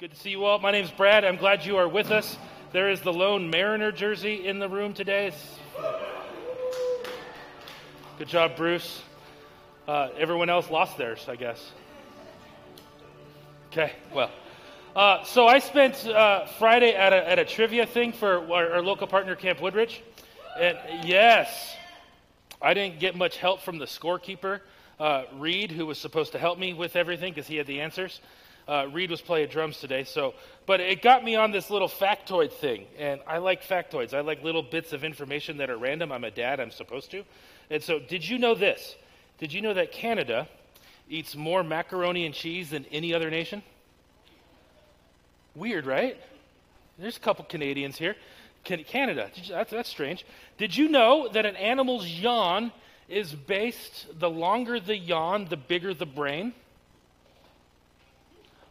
Good to see you all. My name's Brad. I'm glad you are with us. There is the lone Mariner jersey in the room today. Good job, Bruce. Uh, everyone else lost theirs, I guess. Okay, well. Uh, so I spent uh, Friday at a, at a trivia thing for our, our local partner, Camp Woodridge. And yes, I didn't get much help from the scorekeeper, uh, Reed, who was supposed to help me with everything because he had the answers. Uh, Reed was playing drums today, so but it got me on this little factoid thing, and I like factoids. I like little bits of information that are random. I'm a dad; I'm supposed to. And so, did you know this? Did you know that Canada eats more macaroni and cheese than any other nation? Weird, right? There's a couple Canadians here. Canada, that's, that's strange. Did you know that an animal's yawn is based, the longer the yawn, the bigger the brain?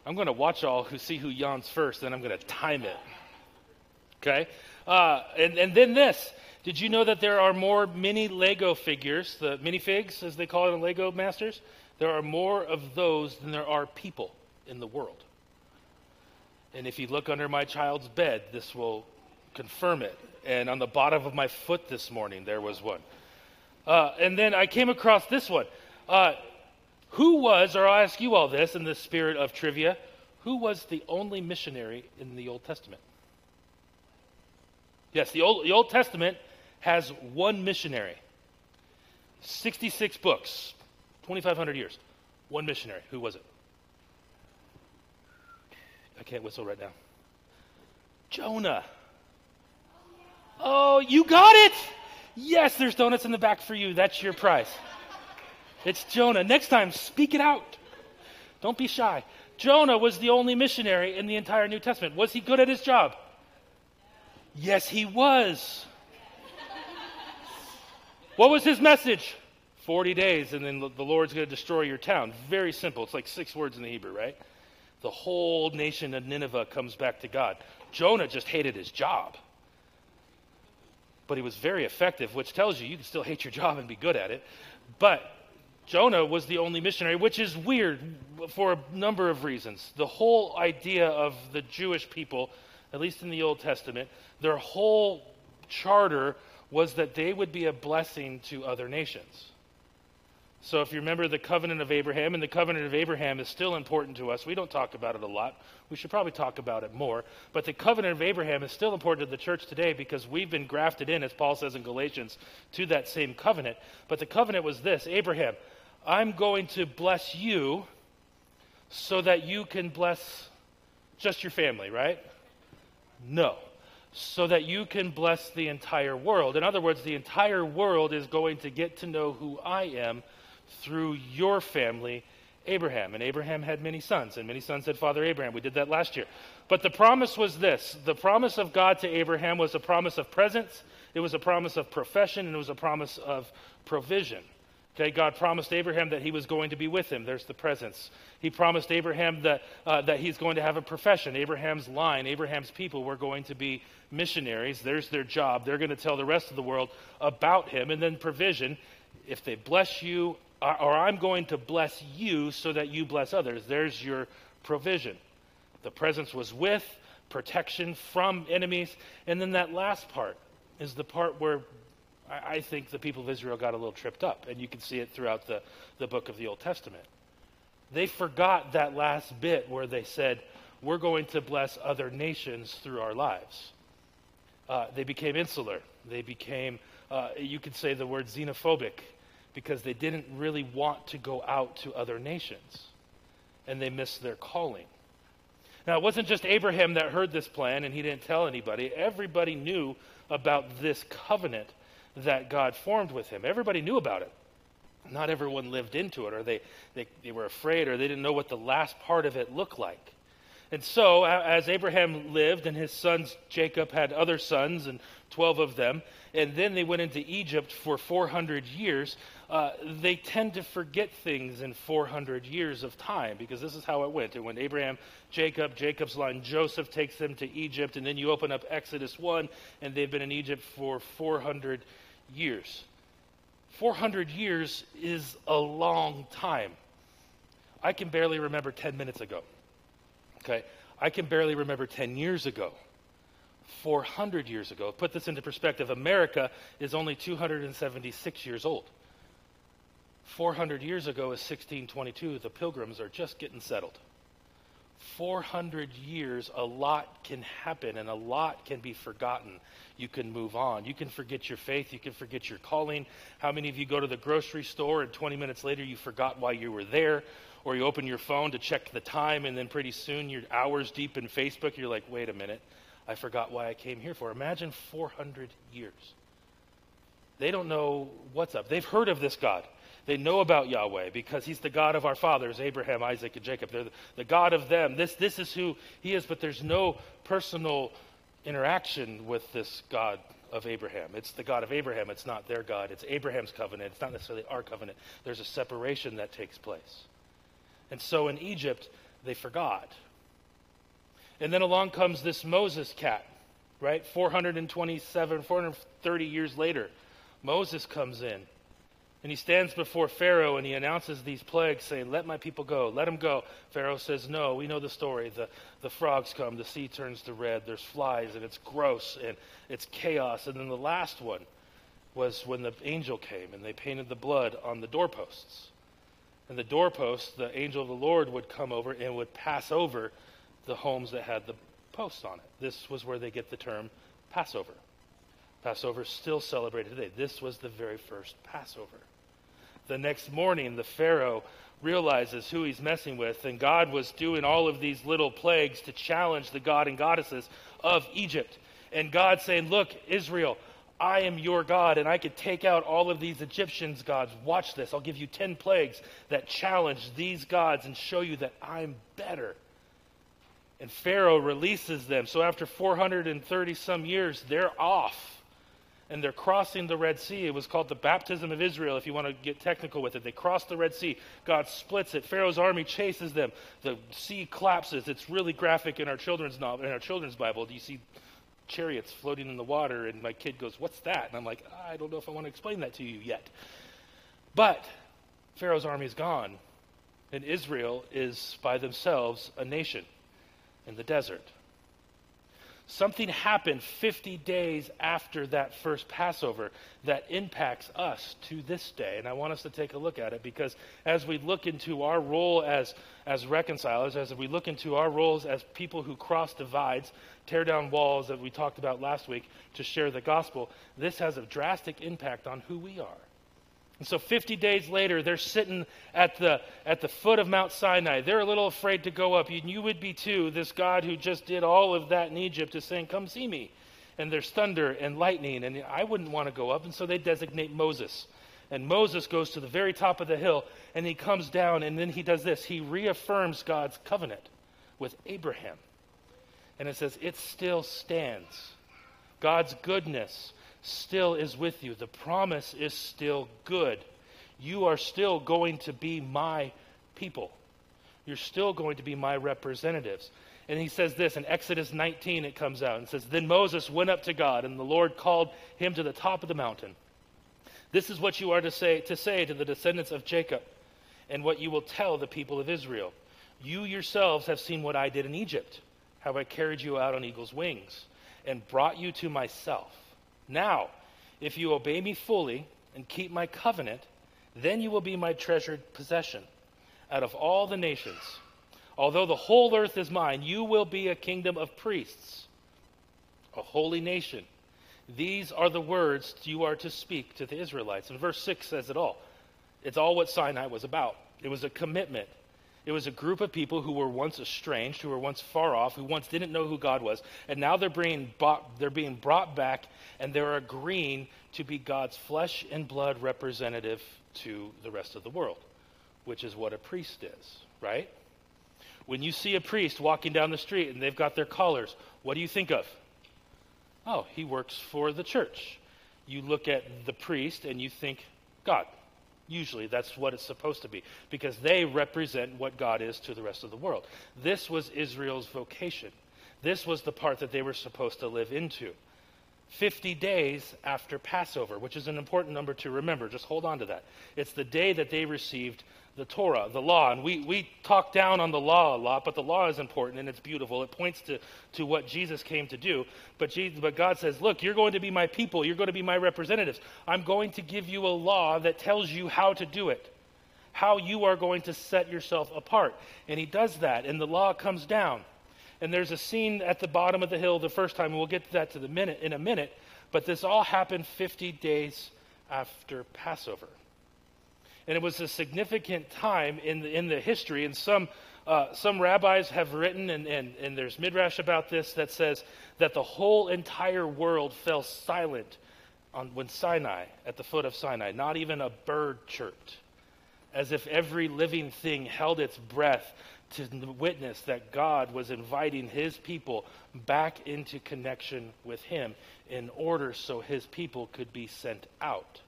I'm going to watch all who see who yawns first, then I'm going to time it. Okay? Uh, and, and then this. Did you know that there are more mini Lego figures, the minifigs, as they call it in Lego Masters? There are more of those than there are people in the world. And if you look under my child's bed, this will confirm it. And on the bottom of my foot this morning, there was one. Uh, and then I came across this one. Uh, who was, or I'll ask you all this in the spirit of trivia, who was the only missionary in the Old Testament? Yes, the Old, the Old Testament has one missionary. 66 books, 2,500 years. One missionary. Who was it? I can't whistle right now. Jonah. Oh, you got it! Yes, there's donuts in the back for you. That's your prize. It's Jonah. Next time, speak it out. Don't be shy. Jonah was the only missionary in the entire New Testament. Was he good at his job? Yes, he was. What was his message? 40 days, and then the Lord's going to destroy your town. Very simple. It's like six words in the Hebrew, right? The whole nation of Nineveh comes back to God. Jonah just hated his job. But he was very effective, which tells you you can still hate your job and be good at it. But Jonah was the only missionary, which is weird for a number of reasons. The whole idea of the Jewish people, at least in the Old Testament, their whole charter was that they would be a blessing to other nations. So, if you remember the covenant of Abraham, and the covenant of Abraham is still important to us. We don't talk about it a lot. We should probably talk about it more. But the covenant of Abraham is still important to the church today because we've been grafted in, as Paul says in Galatians, to that same covenant. But the covenant was this Abraham, I'm going to bless you so that you can bless just your family, right? No. So that you can bless the entire world. In other words, the entire world is going to get to know who I am through your family, Abraham. And Abraham had many sons, and many sons had Father Abraham. We did that last year. But the promise was this the promise of God to Abraham was a promise of presence, it was a promise of profession, and it was a promise of provision. Okay, God promised Abraham that he was going to be with him. There's the presence. He promised Abraham that, uh, that he's going to have a profession. Abraham's line, Abraham's people were going to be missionaries. There's their job. They're going to tell the rest of the world about him. And then provision. If they bless you, or, or I'm going to bless you so that you bless others. There's your provision. The presence was with, protection from enemies. And then that last part is the part where I, I think the people of Israel got a little tripped up, and you can see it throughout the, the book of the Old Testament. They forgot that last bit where they said, We're going to bless other nations through our lives. Uh, they became insular. They became, uh, you could say the word xenophobic, because they didn't really want to go out to other nations. And they missed their calling. Now, it wasn't just Abraham that heard this plan and he didn't tell anybody. Everybody knew about this covenant that God formed with him. Everybody knew about it. Not everyone lived into it, or they, they, they were afraid, or they didn't know what the last part of it looked like. And so, as Abraham lived, and his sons Jacob had other sons, and 12 of them, and then they went into Egypt for 400 years, uh, they tend to forget things in 400 years of time because this is how it went. And when Abraham, Jacob, Jacob's line, Joseph takes them to Egypt, and then you open up Exodus 1, and they've been in Egypt for 400 years. 400 years is a long time. I can barely remember 10 minutes ago. Okay? I can barely remember 10 years ago. 400 years ago. Put this into perspective America is only 276 years old. 400 years ago is 1622. The pilgrims are just getting settled. 400 years, a lot can happen and a lot can be forgotten. You can move on. You can forget your faith. You can forget your calling. How many of you go to the grocery store and 20 minutes later you forgot why you were there? Or you open your phone to check the time and then pretty soon you're hours deep in Facebook. You're like, wait a minute. I forgot why I came here for. Imagine 400 years. They don't know what's up. They've heard of this God. They know about Yahweh because he's the God of our fathers, Abraham, Isaac, and Jacob. They're the, God of them. This, this is who he is, but there's no personal interaction with this God of Abraham. It's the God of Abraham. It's not their God. It's Abraham's covenant. It's not necessarily our covenant. There's a separation that takes place. And so in Egypt, they forgot. And then along comes this Moses cat, right? 427, 430 years later, Moses comes in. And he stands before Pharaoh and he announces these plagues, saying, Let my people go, let them go. Pharaoh says, No, we know the story. The, the frogs come, the sea turns to red, there's flies, and it's gross, and it's chaos. And then the last one was when the angel came and they painted the blood on the doorposts. And the doorposts, the angel of the Lord would come over and would pass over the homes that had the posts on it. This was where they get the term Passover. Passover is still celebrated today. This was the very first Passover. The next morning, the Pharaoh realizes who he's messing with, and God was doing all of these little plagues to challenge the god and goddesses of Egypt. And God saying, Look, Israel, I am your God, and I could take out all of these Egyptians' gods. Watch this. I'll give you 10 plagues that challenge these gods and show you that I'm better. And Pharaoh releases them. So after 430 some years, they're off. And they're crossing the Red Sea. It was called the baptism of Israel, if you want to get technical with it. They cross the Red Sea. God splits it. Pharaoh's army chases them. The sea collapses. It's really graphic in our children's novel, in our children's Bible. Do you see chariots floating in the water? And my kid goes, What's that? And I'm like, I don't know if I want to explain that to you yet. But Pharaoh's army is gone, and Israel is by themselves a nation in the desert. Something happened 50 days after that first Passover that impacts us to this day. And I want us to take a look at it because as we look into our role as, as reconcilers, as we look into our roles as people who cross divides, tear down walls that we talked about last week to share the gospel, this has a drastic impact on who we are. And so 50 days later, they're sitting at the, at the foot of Mount Sinai. They're a little afraid to go up. And you would be too. This God who just did all of that in Egypt is saying, Come see me. And there's thunder and lightning. And I wouldn't want to go up. And so they designate Moses. And Moses goes to the very top of the hill and he comes down and then he does this. He reaffirms God's covenant with Abraham. And it says, It still stands. God's goodness still is with you. The promise is still good. You are still going to be my people. You're still going to be my representatives. And he says this in Exodus 19, it comes out and says, Then Moses went up to God, and the Lord called him to the top of the mountain. This is what you are to say to, say to the descendants of Jacob, and what you will tell the people of Israel. You yourselves have seen what I did in Egypt, how I carried you out on eagle's wings, and brought you to myself. Now, if you obey me fully and keep my covenant, then you will be my treasured possession out of all the nations. Although the whole earth is mine, you will be a kingdom of priests, a holy nation. These are the words you are to speak to the Israelites. And verse 6 says it all. It's all what Sinai was about. It was a commitment. It was a group of people who were once estranged, who were once far off, who once didn't know who God was, and now they're being bought, they're being brought back and they're agreeing to be God's flesh and blood representative to the rest of the world, which is what a priest is, right? When you see a priest walking down the street and they've got their collars, what do you think of? Oh, he works for the church. You look at the priest and you think God. Usually, that's what it's supposed to be, because they represent what God is to the rest of the world. This was Israel's vocation. This was the part that they were supposed to live into. 50 days after Passover, which is an important number to remember. Just hold on to that. It's the day that they received the Torah, the law. And we, we talk down on the law a lot, but the law is important and it's beautiful. It points to, to what Jesus came to do. But, Jesus, but God says, Look, you're going to be my people, you're going to be my representatives. I'm going to give you a law that tells you how to do it, how you are going to set yourself apart. And He does that, and the law comes down. And there's a scene at the bottom of the hill the first time, and we'll get to that to the minute in a minute. But this all happened 50 days after Passover. And it was a significant time in the, in the history. And some, uh, some rabbis have written, and, and, and there's midrash about this, that says that the whole entire world fell silent on, when Sinai, at the foot of Sinai, not even a bird chirped, as if every living thing held its breath to witness that God was inviting his people back into connection with him in order so his people could be sent out.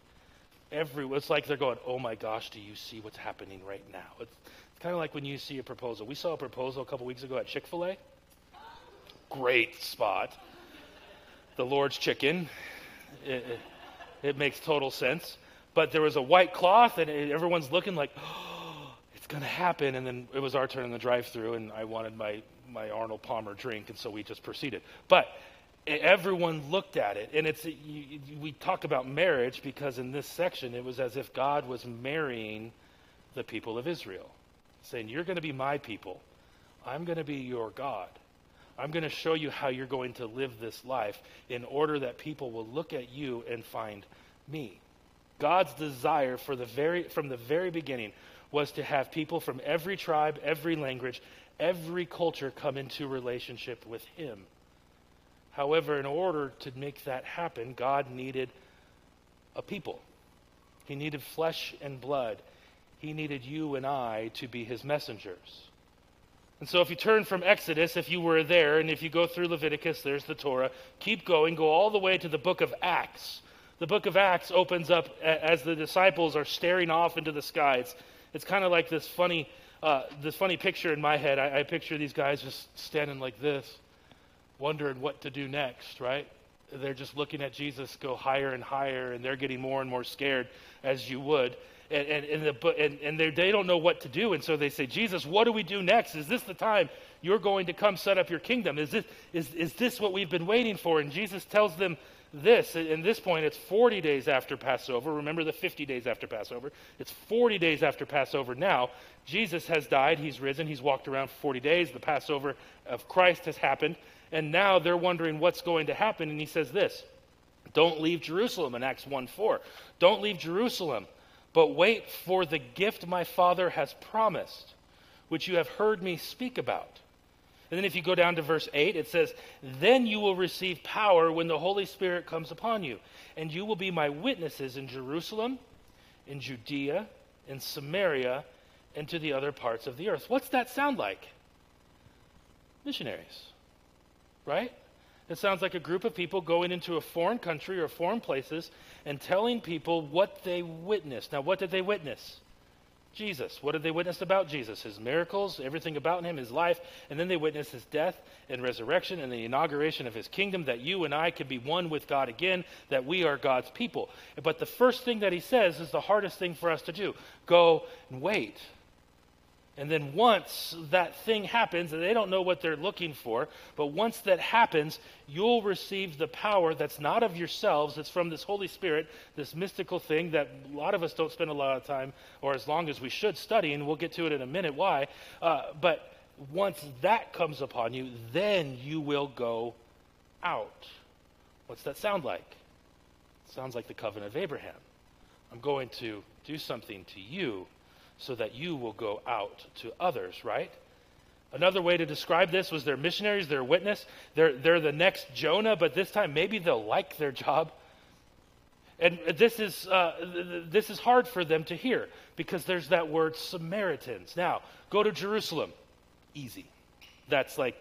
Every it's like they're going oh my gosh do you see what's happening right now? It's, it's kind of like when you see a proposal. We saw a proposal a couple weeks ago at chick-fil-a. Great spot. The lord's chicken. It, it, it makes total sense. But there was a white cloth and it, everyone's looking like oh, going to happen and then it was our turn in the drive-through and i wanted my my arnold palmer drink and so we just proceeded but everyone looked at it. And it's, you, we talk about marriage because in this section it was as if God was marrying the people of Israel, saying, You're going to be my people. I'm going to be your God. I'm going to show you how you're going to live this life in order that people will look at you and find me. God's desire for the very, from the very beginning was to have people from every tribe, every language, every culture come into relationship with Him. However, in order to make that happen, God needed a people. He needed flesh and blood. He needed you and I to be his messengers. And so, if you turn from Exodus, if you were there, and if you go through Leviticus, there's the Torah, keep going, go all the way to the book of Acts. The book of Acts opens up as the disciples are staring off into the sky. It's, it's kind of like this funny, uh, this funny picture in my head. I, I picture these guys just standing like this wondering what to do next, right? They're just looking at Jesus go higher and higher, and they're getting more and more scared, as you would. And, and, and, the, and, and they don't know what to do. And so they say, Jesus, what do we do next? Is this the time you're going to come set up your kingdom? Is this, is, is this what we've been waiting for? And Jesus tells them this. In this point, it's 40 days after Passover. Remember the 50 days after Passover. It's 40 days after Passover now. Jesus has died. He's risen. He's walked around for 40 days. The Passover of Christ has happened. And now they're wondering what's going to happen. And he says this Don't leave Jerusalem in Acts 1 4. Don't leave Jerusalem, but wait for the gift my Father has promised, which you have heard me speak about. And then if you go down to verse 8, it says, Then you will receive power when the Holy Spirit comes upon you, and you will be my witnesses in Jerusalem, in Judea, in Samaria, and to the other parts of the earth. What's that sound like? Missionaries right? It sounds like a group of people going into a foreign country or foreign places and telling people what they witnessed. Now, what did they witness? Jesus. What did they witness about Jesus? His miracles, everything about him, his life. And then they witnessed his death and resurrection and the inauguration of his kingdom that you and I could be one with God again, that we are God's people. But the first thing that he says is the hardest thing for us to do go and wait. And then once that thing happens, and they don't know what they're looking for, but once that happens, you'll receive the power that's not of yourselves, it's from this Holy Spirit, this mystical thing that a lot of us don't spend a lot of time, or as long as we should, studying. We'll get to it in a minute why. Uh, but once that comes upon you, then you will go out. What's that sound like? It sounds like the covenant of Abraham. I'm going to do something to you so that you will go out to others, right? Another way to describe this was they're missionaries, they're witness, they're, they're the next Jonah, but this time maybe they'll like their job. And this is, uh, this is hard for them to hear because there's that word Samaritans. Now, go to Jerusalem. Easy. That's like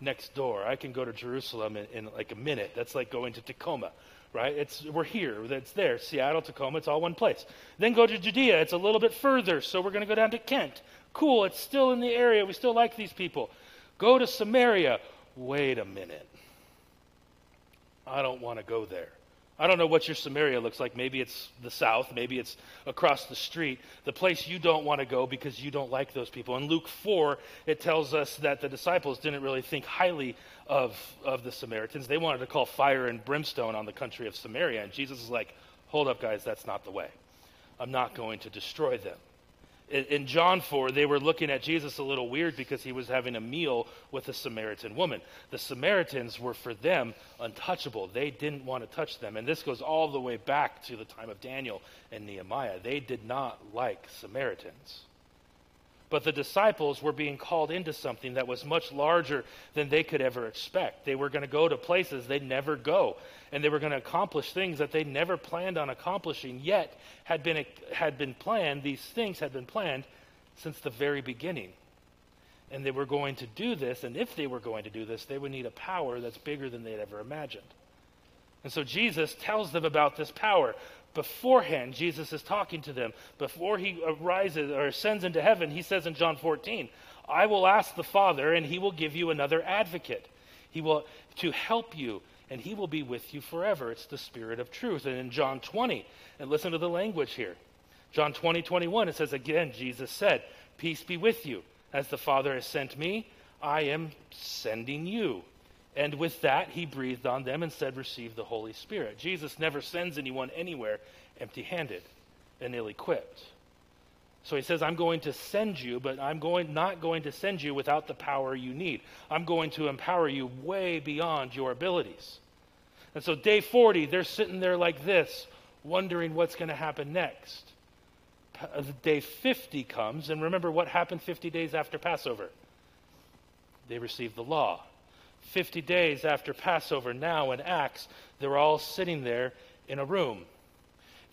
next door. I can go to Jerusalem in, in like a minute. That's like going to Tacoma right? It's, we're here. It's there. Seattle, Tacoma, it's all one place. Then go to Judea. It's a little bit further, so we're going to go down to Kent. Cool, it's still in the area. We still like these people. Go to Samaria. Wait a minute. I don't want to go there. I don't know what your Samaria looks like. Maybe it's the south, maybe it's across the street, the place you don't want to go because you don't like those people. In Luke 4, it tells us that the disciples didn't really think highly of, of the Samaritans. They wanted to call fire and brimstone on the country of Samaria. And Jesus is like, hold up, guys, that's not the way. I'm not going to destroy them in John 4, they were looking at Jesus a little weird because he was having a meal with a Samaritan woman. The Samaritans were, for them, untouchable. They didn't want to touch them. And this goes all the way back to the time of Daniel and Nehemiah. They did not like Samaritans. But the disciples were being called into something that was much larger than they could ever expect. They were going to go to places they'd never go, and they were going to accomplish things that they never planned on accomplishing, yet had been, had been planned, these things had been planned since the very beginning. And they were going to do this, and if they were going to do this, they would need a power that's bigger than they'd ever imagined. And so Jesus tells them about this power beforehand, Jesus is talking to them. Before he arises or ascends into heaven, he says in John 14, I will ask the Father, and he will give you another advocate. He will to help you, and he will be with you forever. It's the Spirit of truth. And in John 20, and listen to the language here. John 20, 21, it says again, Jesus said, Peace be with you. As the Father has sent me, I am sending you. And with that, he breathed on them and said, Receive the Holy Spirit. Jesus never sends anyone anywhere empty handed and ill equipped. So he says, I'm going to send you, but I'm going, not going to send you without the power you need. I'm going to empower you way beyond your abilities. And so, day 40, they're sitting there like this, wondering what's going to happen next. Uh, day 50 comes, and remember what happened 50 days after Passover? They received the law. 50 days after Passover, now in Acts, they're all sitting there in a room.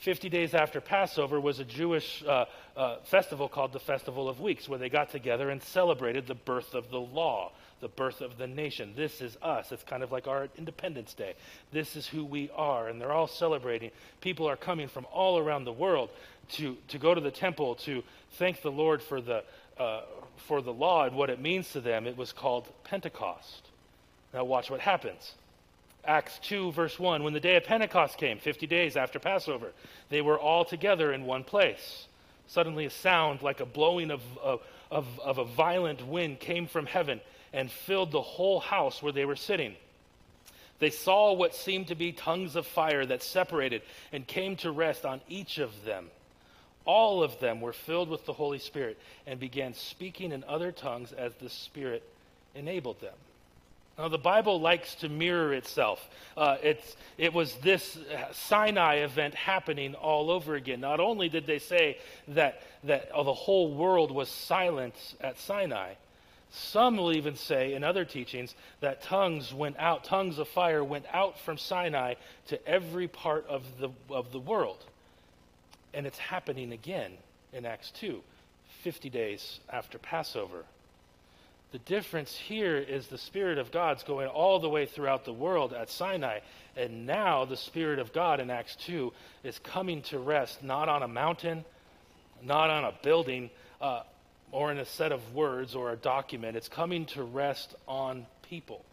50 days after Passover was a Jewish uh, uh, festival called the Festival of Weeks, where they got together and celebrated the birth of the law, the birth of the nation. This is us. It's kind of like our Independence Day. This is who we are. And they're all celebrating. People are coming from all around the world to, to go to the temple to thank the Lord for the, uh, for the law and what it means to them. It was called Pentecost. Now, watch what happens. Acts 2, verse 1 When the day of Pentecost came, 50 days after Passover, they were all together in one place. Suddenly, a sound like a blowing of, of, of, of a violent wind came from heaven and filled the whole house where they were sitting. They saw what seemed to be tongues of fire that separated and came to rest on each of them. All of them were filled with the Holy Spirit and began speaking in other tongues as the Spirit enabled them. Now, the Bible likes to mirror itself. Uh, it's, it was this Sinai event happening all over again. Not only did they say that, that oh, the whole world was silent at Sinai, some will even say in other teachings that tongues went out, tongues of fire went out from Sinai to every part of the, of the world. And it's happening again in Acts 2, 50 days after Passover. The difference here is the Spirit of God's going all the way throughout the world at Sinai. And now the Spirit of God in Acts 2 is coming to rest not on a mountain, not on a building, uh, or in a set of words or a document. It's coming to rest on people.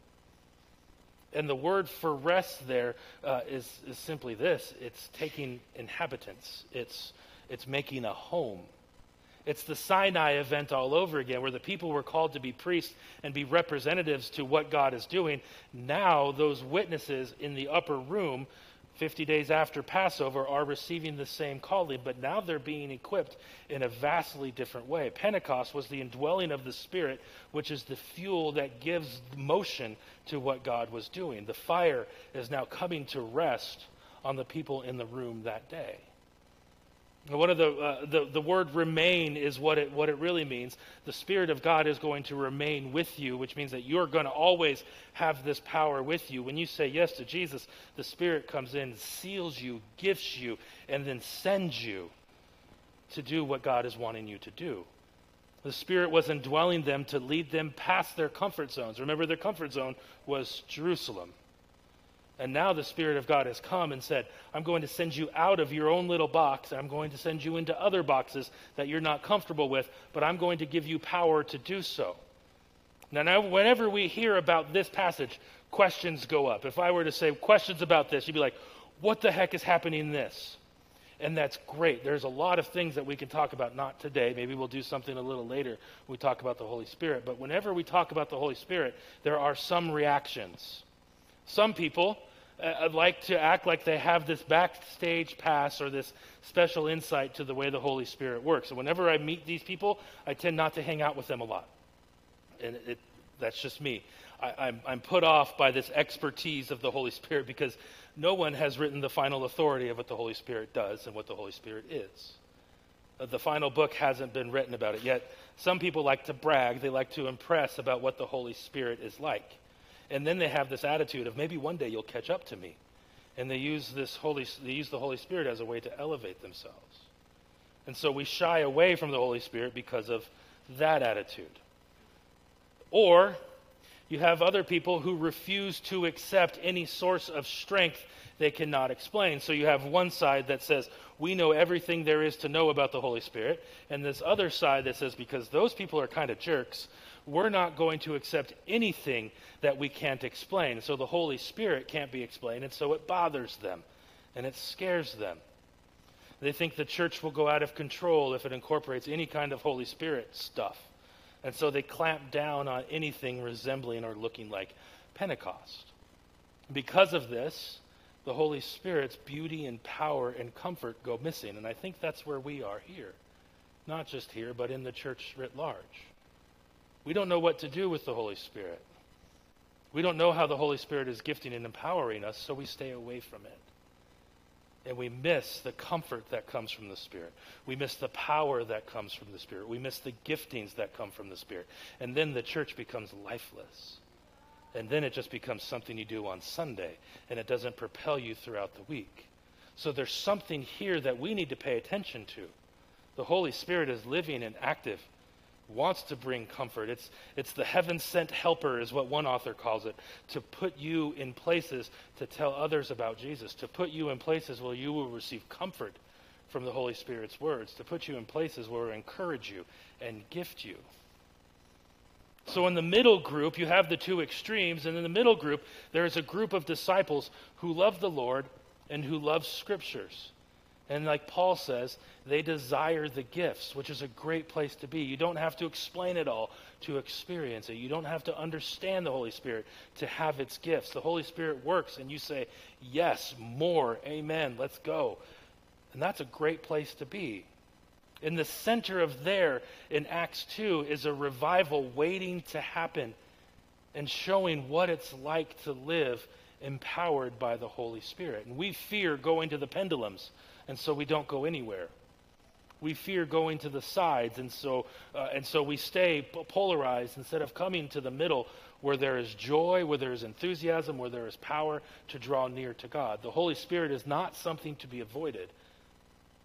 And the word for rest there uh, is is simply this it's taking inhabitants, it's, it's making a home. It's the Sinai event all over again, where the people were called to be priests and be representatives to what God is doing. Now, those witnesses in the upper room, 50 days after Passover, are receiving the same calling, but now they're being equipped in a vastly different way. Pentecost was the indwelling of the Spirit, which is the fuel that gives motion to what God was doing. The fire is now coming to rest on the people in the room that day. One of the, uh, the, the word remain is what it, what it really means. The Spirit of God is going to remain with you, which means that you're going to always have this power with you. When you say yes to Jesus, the Spirit comes in, seals you, gifts you, and then sends you to do what God is wanting you to do. The Spirit was indwelling them to lead them past their comfort zones. Remember, their comfort zone was Jerusalem. And now the Spirit of God has come and said, I'm going to send you out of your own little box. I'm going to send you into other boxes that you're not comfortable with, but I'm going to give you power to do so. Now, now, whenever we hear about this passage, questions go up. If I were to say questions about this, you'd be like, what the heck is happening in this? And that's great. There's a lot of things that we can talk about, not today. Maybe we'll do something a little later we talk about the Holy Spirit. But whenever we talk about the Holy Spirit, there are some reactions. Some people uh, I'd like to act like they have this backstage pass or this special insight to the way the Holy Spirit works. And whenever I meet these people, I tend not to hang out with them a lot. And it, that's just me. I, I'm, I'm put off by this expertise of the Holy Spirit because no one has written the final authority of what the Holy Spirit does and what the Holy Spirit is. Uh, the final book hasn't been written about it yet. Some people like to brag, they like to impress about what the Holy Spirit is like. And then they have this attitude of maybe one day you'll catch up to me. And they use this Holy they use the Holy Spirit as a way to elevate themselves. And so we shy away from the Holy Spirit because of that attitude. Or you have other people who refuse to accept any source of strength they cannot explain. So you have one side that says, we know everything there is to know about the Holy Spirit, and this other side that says, because those people are kind of jerks, we're not going to accept anything that we can't explain. So the Holy Spirit can't be explained, and so it bothers them, and it scares them. They think the church will go out of control if it incorporates any kind of Holy Spirit stuff. And so they clamp down on anything resembling or looking like Pentecost. Because of this, the Holy Spirit's beauty and power and comfort go missing. And I think that's where we are here. Not just here, but in the church writ large. We don't know what to do with the Holy Spirit. We don't know how the Holy Spirit is gifting and empowering us, so we stay away from it. And we miss the comfort that comes from the Spirit. We miss the power that comes from the Spirit. We miss the giftings that come from the Spirit. And then the church becomes lifeless. And then it just becomes something you do on Sunday, and it doesn't propel you throughout the week. So there's something here that we need to pay attention to. The Holy Spirit is living and active wants to bring comfort. It's, it's the heaven sent helper, is what one author calls it, to put you in places to tell others about Jesus, to put you in places where you will receive comfort from the Holy Spirit's words, to put you in places where it encourage you and gift you. So, in the middle group, you have the two extremes, and in the middle group, there is a group of disciples who love the Lord and who love scriptures. And like Paul says, they desire the gifts, which is a great place to be. You don't have to explain it all to experience it. You don't have to understand the Holy Spirit to have its gifts. The Holy Spirit works, and you say, Yes, more, amen, let's go. And that's a great place to be. In the center of there, in Acts 2, is a revival waiting to happen and showing what it's like to live empowered by the Holy Spirit. And we fear going to the pendulums and so we don't go anywhere. We fear going to the sides, and so, uh, and so we stay polarized instead of coming to the middle where there is joy, where there is enthusiasm, where there is power to draw near to God. The Holy Spirit is not something to be avoided,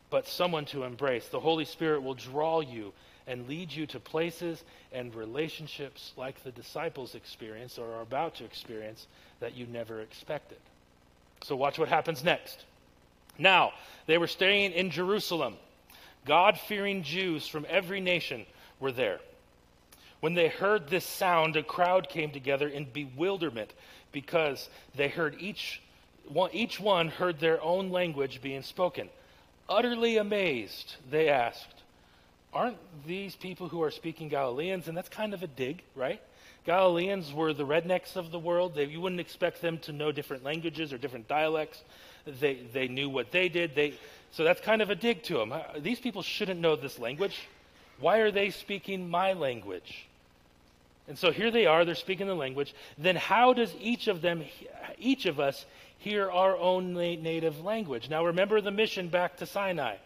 but someone to embrace. The Holy Spirit will draw you and lead you to places and relationships like the disciples experienced or are about to experience that you never expected. So, watch what happens next. Now, they were staying in Jerusalem. God fearing Jews from every nation were there. When they heard this sound, a crowd came together in bewilderment because they heard each one, each one heard their own language being spoken. Utterly amazed, they asked, Aren't these people who are speaking Galileans? And that's kind of a dig, right? Galileans were the rednecks of the world. They, you wouldn't expect them to know different languages or different dialects. They, they knew what they did. They, so that's kind of a dig to them. These people shouldn't know this language. Why are they speaking my language? And so here they are, they're speaking the language. Then how does each of them, each of us, hear our own native language? Now remember the mission back to Sinai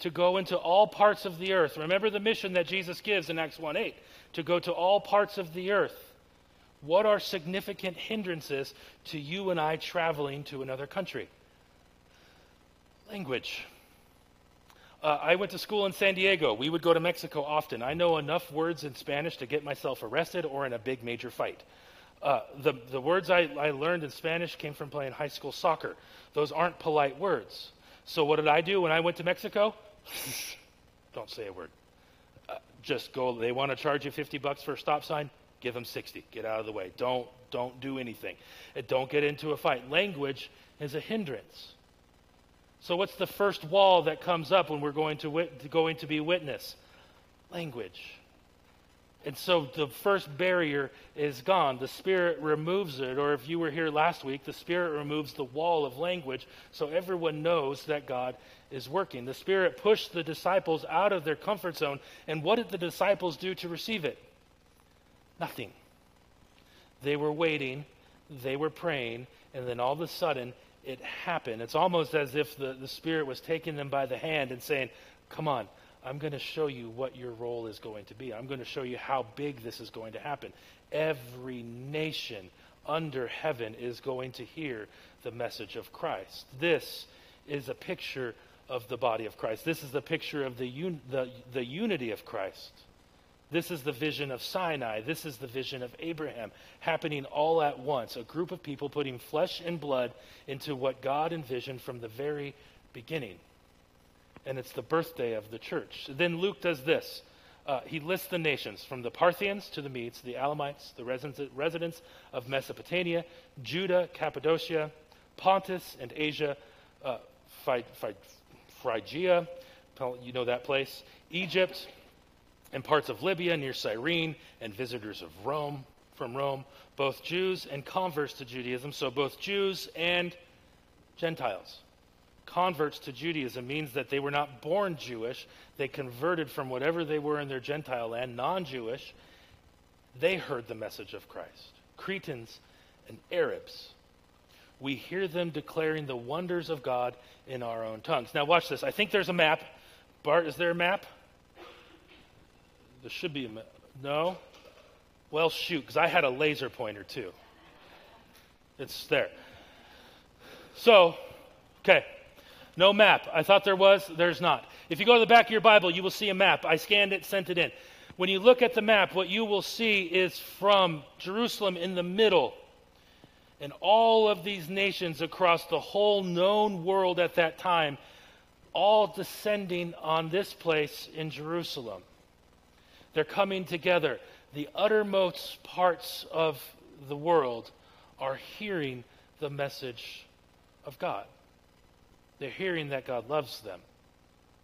to go into all parts of the earth. Remember the mission that Jesus gives in Acts 1 8 to go to all parts of the earth. What are significant hindrances to you and I traveling to another country? Language. Uh, I went to school in San Diego. We would go to Mexico often. I know enough words in Spanish to get myself arrested or in a big major fight. Uh, the, the words I, I learned in Spanish came from playing high school soccer. Those aren't polite words. So, what did I do when I went to Mexico? Don't say a word. Uh, just go. They want to charge you 50 bucks for a stop sign? Give them 60. Get out of the way. Don't, don't do anything. And don't get into a fight. Language is a hindrance. So, what's the first wall that comes up when we're going to, wit- going to be witness? Language. And so the first barrier is gone. The Spirit removes it. Or if you were here last week, the Spirit removes the wall of language so everyone knows that God is working. The Spirit pushed the disciples out of their comfort zone. And what did the disciples do to receive it? Nothing. They were waiting, they were praying, and then all of a sudden it happened. It's almost as if the, the Spirit was taking them by the hand and saying, Come on, I'm going to show you what your role is going to be. I'm going to show you how big this is going to happen. Every nation under heaven is going to hear the message of Christ. This is a picture of the body of Christ. This is the picture of the, un- the, the unity of Christ. This is the vision of Sinai. This is the vision of Abraham happening all at once. A group of people putting flesh and blood into what God envisioned from the very beginning. And it's the birthday of the church. Then Luke does this. Uh, he lists the nations from the Parthians to the Medes, the Elamites, the residents of Mesopotamia, Judah, Cappadocia, Pontus and Asia, uh, Phrygia, you know that place, Egypt, and parts of Libya near Cyrene, and visitors of Rome, from Rome, both Jews and converts to Judaism, so both Jews and Gentiles. Converts to Judaism means that they were not born Jewish, they converted from whatever they were in their Gentile land, non Jewish. They heard the message of Christ. Cretans and Arabs. We hear them declaring the wonders of God in our own tongues. Now, watch this. I think there's a map. Bart, is there a map? There should be a No? Well, shoot, because I had a laser pointer too. It's there. So, okay. No map. I thought there was, there's not. If you go to the back of your Bible, you will see a map. I scanned it, sent it in. When you look at the map, what you will see is from Jerusalem in the middle and all of these nations across the whole known world at that time, all descending on this place in Jerusalem. They're coming together. The uttermost parts of the world are hearing the message of God. They're hearing that God loves them.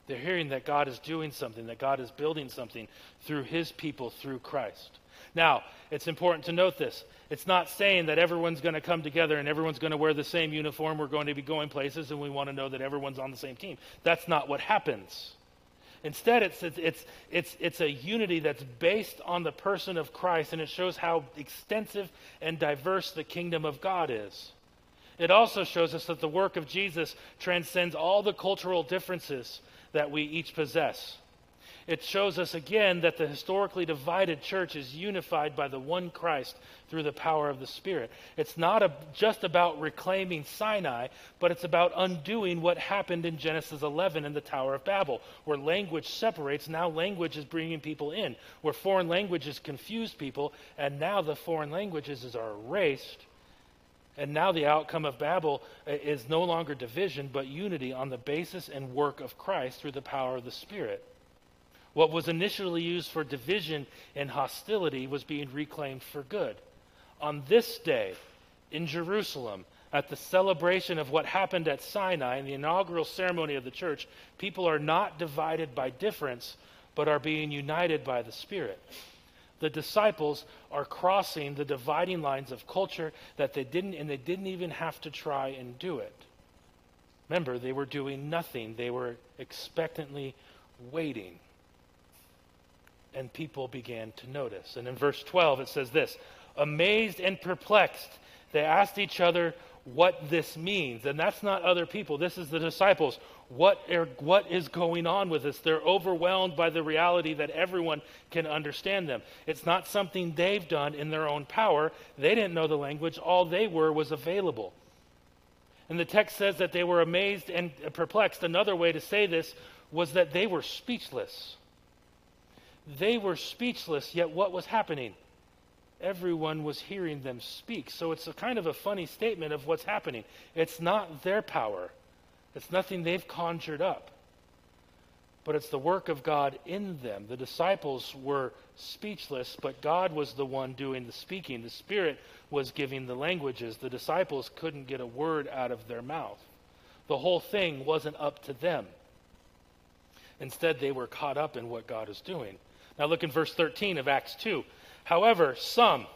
They're hearing that God is doing something, that God is building something through his people, through Christ. Now, it's important to note this. It's not saying that everyone's going to come together and everyone's going to wear the same uniform. We're going to be going places and we want to know that everyone's on the same team. That's not what happens. Instead, it's, it's, it's, it's, a unity that's based on the person of Christ, and it shows how extensive and diverse the kingdom of God is. It also shows us that the work of Jesus transcends all the cultural differences that we each possess it shows us again that the historically divided church is unified by the one Christ through the power of the Spirit. It's not a, just about reclaiming Sinai, but it's about undoing what happened in Genesis 11 in the Tower of Babel, where language separates. Now language is bringing people in, where foreign languages confuse people, and now the foreign languages are erased. And now the outcome of Babel uh, is no longer division, but unity on the basis and work of Christ through the power of the Spirit. What was initially used for division and hostility was being reclaimed for good. On this day in Jerusalem, at the celebration of what happened at Sinai in the inaugural ceremony of the church, people are not divided by difference, but are being united by the Spirit. The disciples are crossing the dividing lines of culture that they didn't, and they didn't even have to try and do it. Remember, they were doing nothing, they were expectantly waiting and people began to notice. And in verse 12, it says this Amazed and perplexed, they asked each other what this means. And that's not other people, this is the disciples. What, are, what is going on with this? They're overwhelmed by the reality that everyone can understand them. It's not something they've done in their own power. They didn't know the language, all they were was available. And the text says that they were amazed and perplexed. Another way to say this was that they were speechless. They were speechless, yet what was happening? Everyone was hearing them speak. So it's a kind of a funny statement of what's happening. It's not their power, it's nothing they've conjured up. but it's the work of God in them. The disciples were speechless, but God was the one doing the speaking. The Spirit was giving the languages. The disciples couldn't get a word out of their mouth. The whole thing wasn't up to them. Instead, they were caught up in what God is doing. Now, look in verse 13 of Acts 2. However, some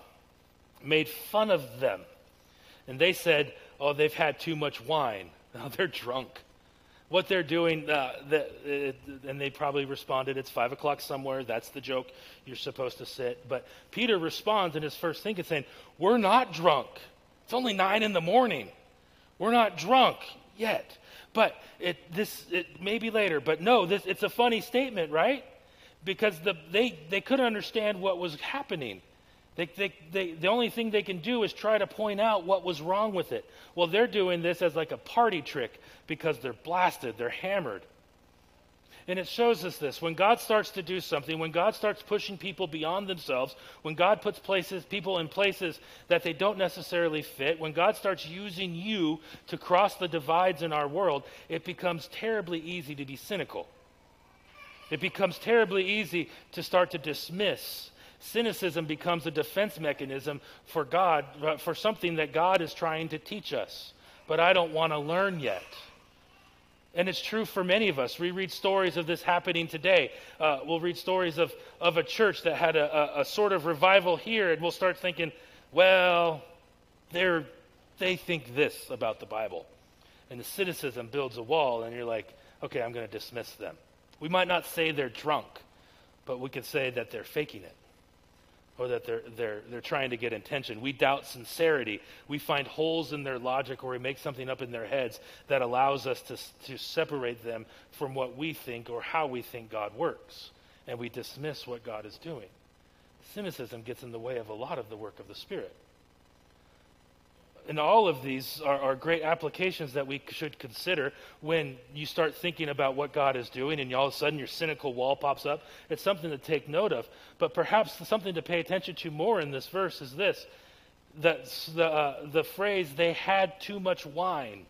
made fun of them, and they said, Oh, they've had too much wine. They're drunk what they're doing, uh, the, uh, and they probably responded, It's five o'clock somewhere. That's the joke. You're supposed to sit. But Peter responds in his first thinking, saying, We're not drunk. It's only nine in the morning. We're not drunk yet. But it, this, it may be later. But no, this, it's a funny statement, right? Because the, they, they couldn't understand what was happening. They, they, they, the only thing they can do is try to point out what was wrong with it. Well, they're doing this as like a party trick because they're blasted, they're hammered. And it shows us this. When God starts to do something, when God starts pushing people beyond themselves, when God puts places, people in places that they don't necessarily fit, when God starts using you to cross the divides in our world, it becomes terribly easy to be cynical. It becomes terribly easy to start to dismiss cynicism becomes a defense mechanism for God, uh, for something that God is trying to teach us. But I don't want to learn yet. And it's true for many of us. We read stories of this happening today. Uh, we'll read stories of, of a church that had a, a, a sort of revival here, and we'll start thinking, well, they're, they think this about the Bible. And the cynicism builds a wall, and you're like, okay, I'm going to dismiss them. We might not say they're drunk, but we could say that they're faking it or that they're, they're, they're trying to get attention. We doubt sincerity. We find holes in their logic or we make something up in their heads that allows us to, to separate them from what we think or how we think God works. And we dismiss what God is doing. Cynicism gets in the way of a lot of the work of the Spirit and all of these are, are, great applications that we should consider when you start thinking about what God is doing and all of a sudden your cynical wall pops up. It's something to take note of. But perhaps something to pay attention to more in this verse is this that the, uh, the phrase, they had too much wine.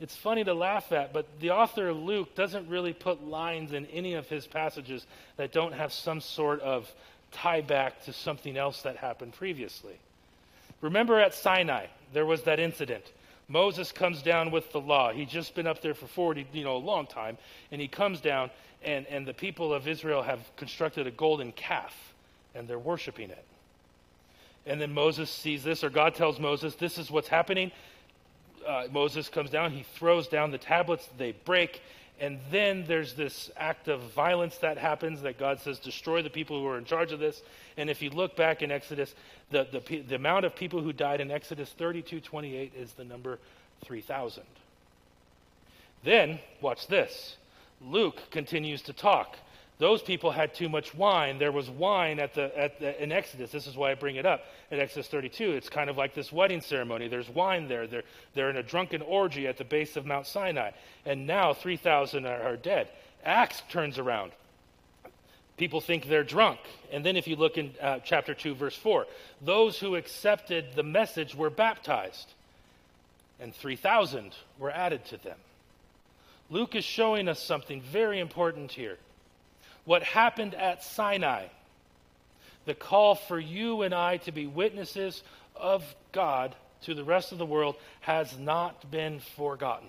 It's funny to laugh at, but the author Luke doesn't really put lines in any of his passages that don't have some sort of tie back to something else that happened previously. Remember at Sinai, there was that incident. Moses comes down with the law. He's just been up there for 40, you know, a long time. And he comes down, and, and the people of Israel have constructed a golden calf, and they're worshiping it. And then Moses sees this, or God tells Moses, this is what's happening. Uh, Moses comes down, he throws down the tablets, they break, and then there's this act of violence that happens that God says, destroy the people who are in charge of this. And if you look back in Exodus, the, the, the amount of people who died in Exodus 32 28 is the number 3,000. Then, watch this. Luke continues to talk those people had too much wine. There was wine at the, at the, in Exodus. This is why I bring it up. In Exodus 32, it's kind of like this wedding ceremony. There's wine there. They're, they're in a drunken orgy at the base of Mount Sinai. And now 3,000 are, are dead. Acts turns around. People think they're drunk. And then if you look in uh, chapter 2, verse 4, those who accepted the message were baptized, and 3,000 were added to them. Luke is showing us something very important here what happened at Sinai, the call for you and I to be witnesses of God to the rest of the world has not been forgotten.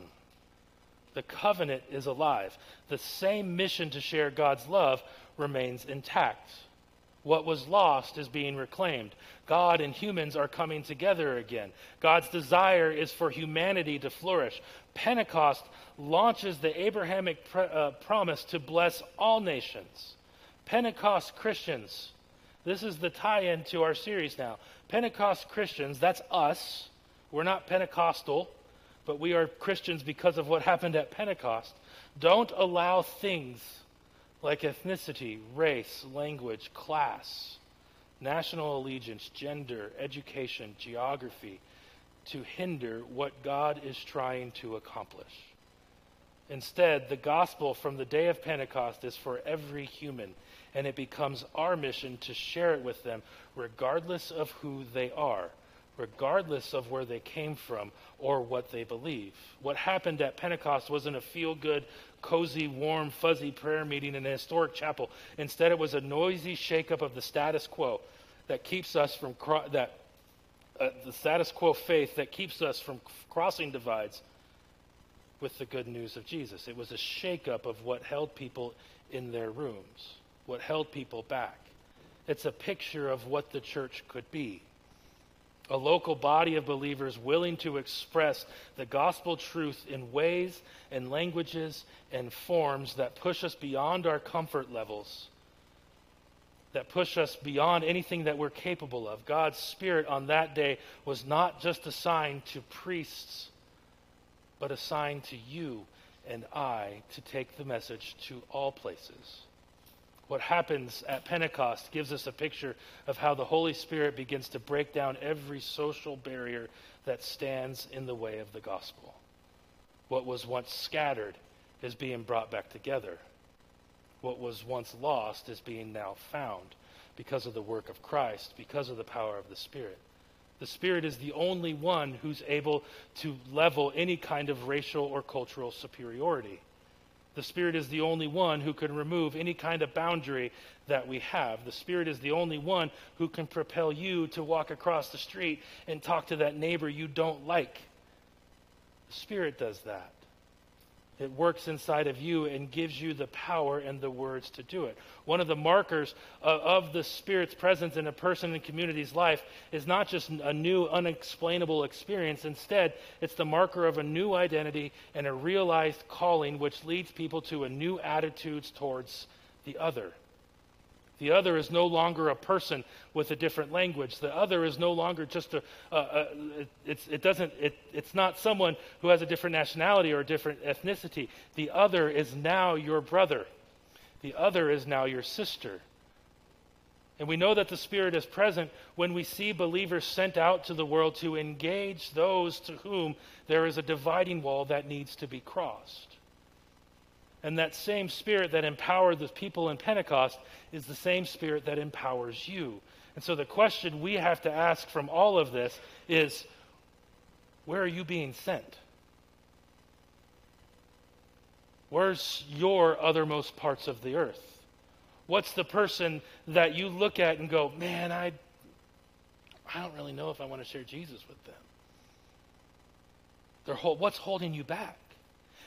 The covenant is alive. The same mission to share God's love remains intact. What was lost is being reclaimed. God and humans are coming together again. God's desire is for humanity to flourish. Pentecost launches the Abrahamic pr- uh, promise to bless all nations. Pentecost Christians, this is the tie in to our series now. Pentecost Christians, that's us. We're not Pentecostal, but we are Christians because of what happened at Pentecost. Don't allow things like ethnicity, race, language, class, national allegiance, gender, education, geography, to hinder what God is trying to accomplish. Instead, the gospel from the day of Pentecost is for every human, and it becomes our mission to share it with them, regardless of who they are, regardless of where they came from or what they believe. What happened at Pentecost wasn't a feel good, cozy, warm, fuzzy prayer meeting in a historic chapel. Instead, it was a noisy shakeup of the status quo that keeps us from cro- that uh, the status quo faith that keeps us from crossing divides with the good news of Jesus. It was a shakeup of what held people in their rooms, what held people back. It's a picture of what the church could be a local body of believers willing to express the gospel truth in ways and languages and forms that push us beyond our comfort levels, that push us beyond anything that we're capable of. God's Spirit on that day was not just assigned to priests, but assigned to you and I to take the message to all places what happens at Pentecost gives us a picture of how the Holy Spirit begins to break down every social barrier that stands in the way of the gospel. What was once scattered is being brought back together. What was once lost is being now found because of the work of Christ, because of the power of the Spirit. The Spirit is the only one who's able to level any kind of racial or cultural superiority. The Spirit is the only one who can remove any kind of boundary that we have. The Spirit is the only one who can propel you to walk across the street and talk to that neighbor you don't like. The Spirit does that. It works inside of you and gives you the power and the words to do it. One of the markers of, the Spirit's presence in a person and community's life is not just a new, unexplainable experience. Instead, it's the marker of a new identity and a realized calling which leads people to a new attitudes towards the other. The other is no longer a person with a different language. The other is no longer just a, a, a it's, it doesn't, it, it's not someone who has a different nationality or a different ethnicity. The other is now your brother. The other is now your sister. And we know that the Spirit is present when we see believers sent out to the world to engage those to whom there is a dividing wall that needs to be crossed. And that same spirit that empowered the people in Pentecost is the same spirit that empowers you. And so the question we have to ask from all of this is where are you being sent? Where's your othermost parts of the earth? What's the person that you look at and go, man, I, I don't really know if I want to share Jesus with them? They're, what's holding you back?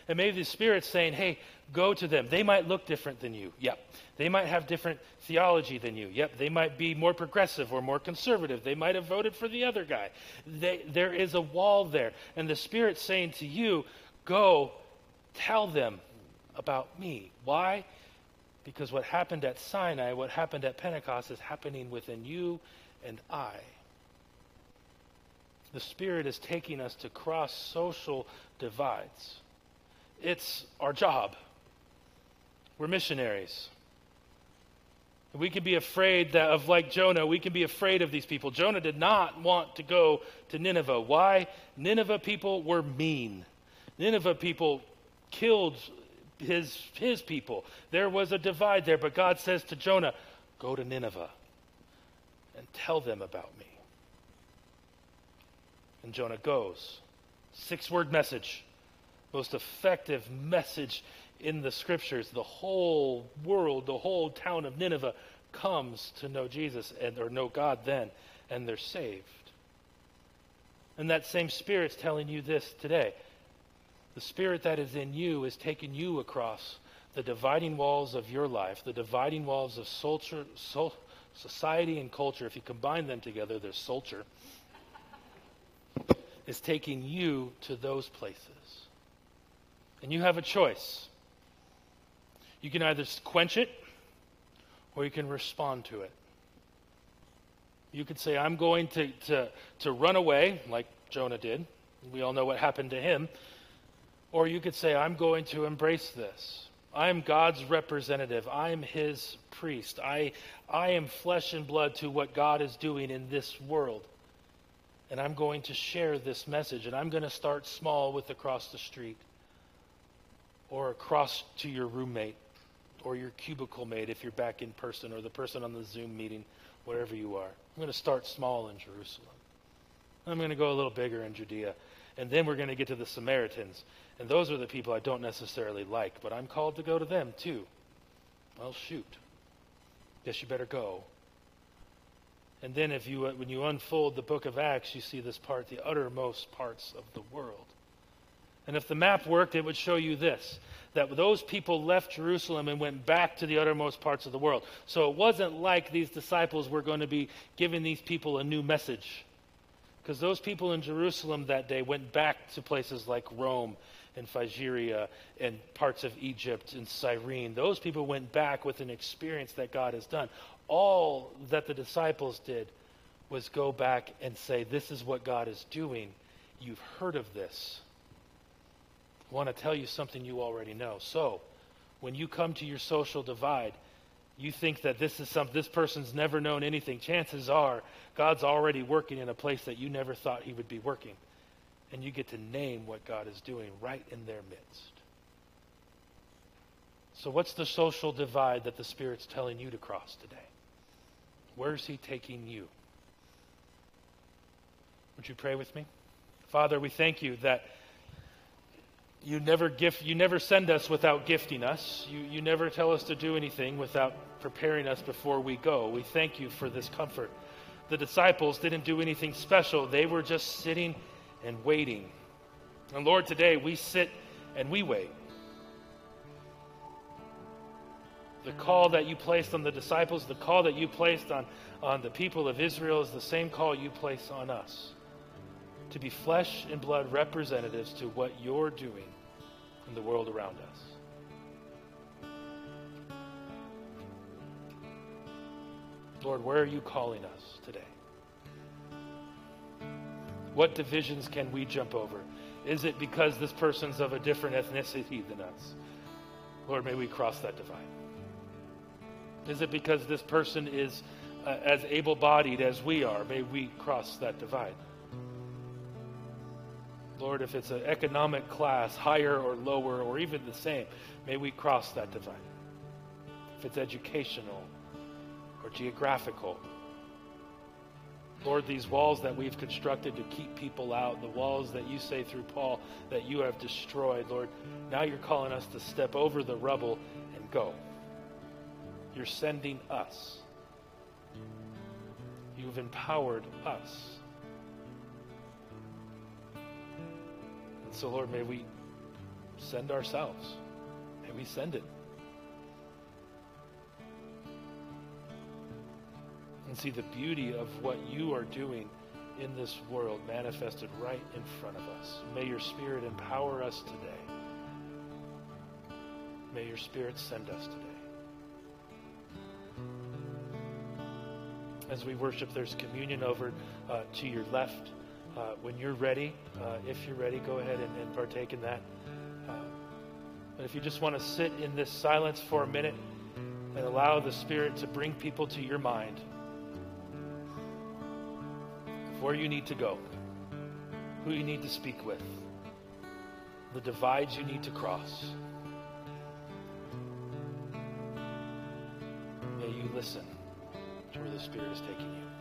And maybe the Spirit's saying, hey, go to them. They might look different than you. Yep. They might have different theology than you. Yep. They might be more progressive or more conservative. They might have voted for the other guy. They, there is a wall there. And the Spirit's saying to you, go tell them about me. Why? Because what happened at Sinai, what happened at Pentecost, is happening within you and I. The Spirit is taking us to cross social divides. It's our job. We're missionaries. We can be afraid that of like Jonah, we can be afraid of these people. Jonah did not want to go to Nineveh. Why? Nineveh people were mean. Nineveh people killed his, his people. There was a divide there, but God says to Jonah, Go to Nineveh and tell them about me. And Jonah goes. Six word message most effective message in the scriptures. The whole world, the whole town of Nineveh comes to know Jesus and or know God then, and they're saved. And that same Spirit's telling you this today. The Spirit that is in you is taking you across the dividing walls of your life, the dividing walls of culture, so, society and culture. If you combine them together, there's culture. is taking you to those places. And you have a choice. You can either quench it or you can respond to it. You could say, I'm going to, to, to run away, like Jonah did. We all know what happened to him. Or you could say, I'm going to embrace this. I am God's representative. I am his priest. I, I am flesh and blood to what God is doing in this world. And I'm going to share this message. And I'm going to start small with across the street or across to your roommate or your cubicle mate if you're back in person or the person on the Zoom meeting, wherever you are. I'm going to start small in Jerusalem. I'm going to go a little bigger in Judea. And then we're going to get to the Samaritans. And those are the people I don't necessarily like, but I'm called to go to them too. Well, shoot. Guess you better go. And then if you when you unfold the book of Acts, you see this part, the uttermost parts of the world. And if the map worked, it would show you this that those people left Jerusalem and went back to the uttermost parts of the world. So it wasn't like these disciples were going to be giving these people a new message. Because those people in Jerusalem that day went back to places like Rome and Phrygia and parts of Egypt and Cyrene. Those people went back with an experience that God has done. All that the disciples did was go back and say, This is what God is doing. You've heard of this. Want to tell you something you already know. So, when you come to your social divide, you think that this is some this person's never known anything. Chances are God's already working in a place that you never thought he would be working. And you get to name what God is doing right in their midst. So what's the social divide that the Spirit's telling you to cross today? Where's he taking you? Would you pray with me? Father, we thank you that you never gift you never send us without gifting us. You, you never tell us to do anything without preparing us before we go. We thank you for this comfort. The disciples didn't do anything special. They were just sitting and waiting. And lord today we sit and we wait. The call that you placed on the disciples the call that you placed on, on the people of israel is the same call you place on us to be flesh and blood representatives to what you're doing in the world around us. Lord, where are you calling us today? What divisions can we jump over? Is it because this person's of a different ethnicity than us? Lord, may we cross that divide. Is it because this person is uh, as able bodied as we are? May we cross that divide. Lord, if it's an economic class, higher or lower, or even the same, may we cross that divide. If it's educational or geographical, Lord, these walls that we've constructed to keep people out, the walls that you say through Paul that you have destroyed, Lord, now you're calling us to step over the rubble and go. You're sending us. You've empowered us. So, Lord, may we send ourselves. May we send it. And see the beauty of what you are doing in this world manifested right in front of us. May your Spirit empower us today. May your Spirit send us today. As we worship, there's communion over uh, to your left. Uh, when you're ready, uh, if you're ready, go ahead and, and partake in that. Uh, but if you just want to sit in this silence for a minute and allow the Spirit to bring people to your mind of where you need to go, who you need to speak with, the divides you need to cross. May you listen to where the Spirit is taking you.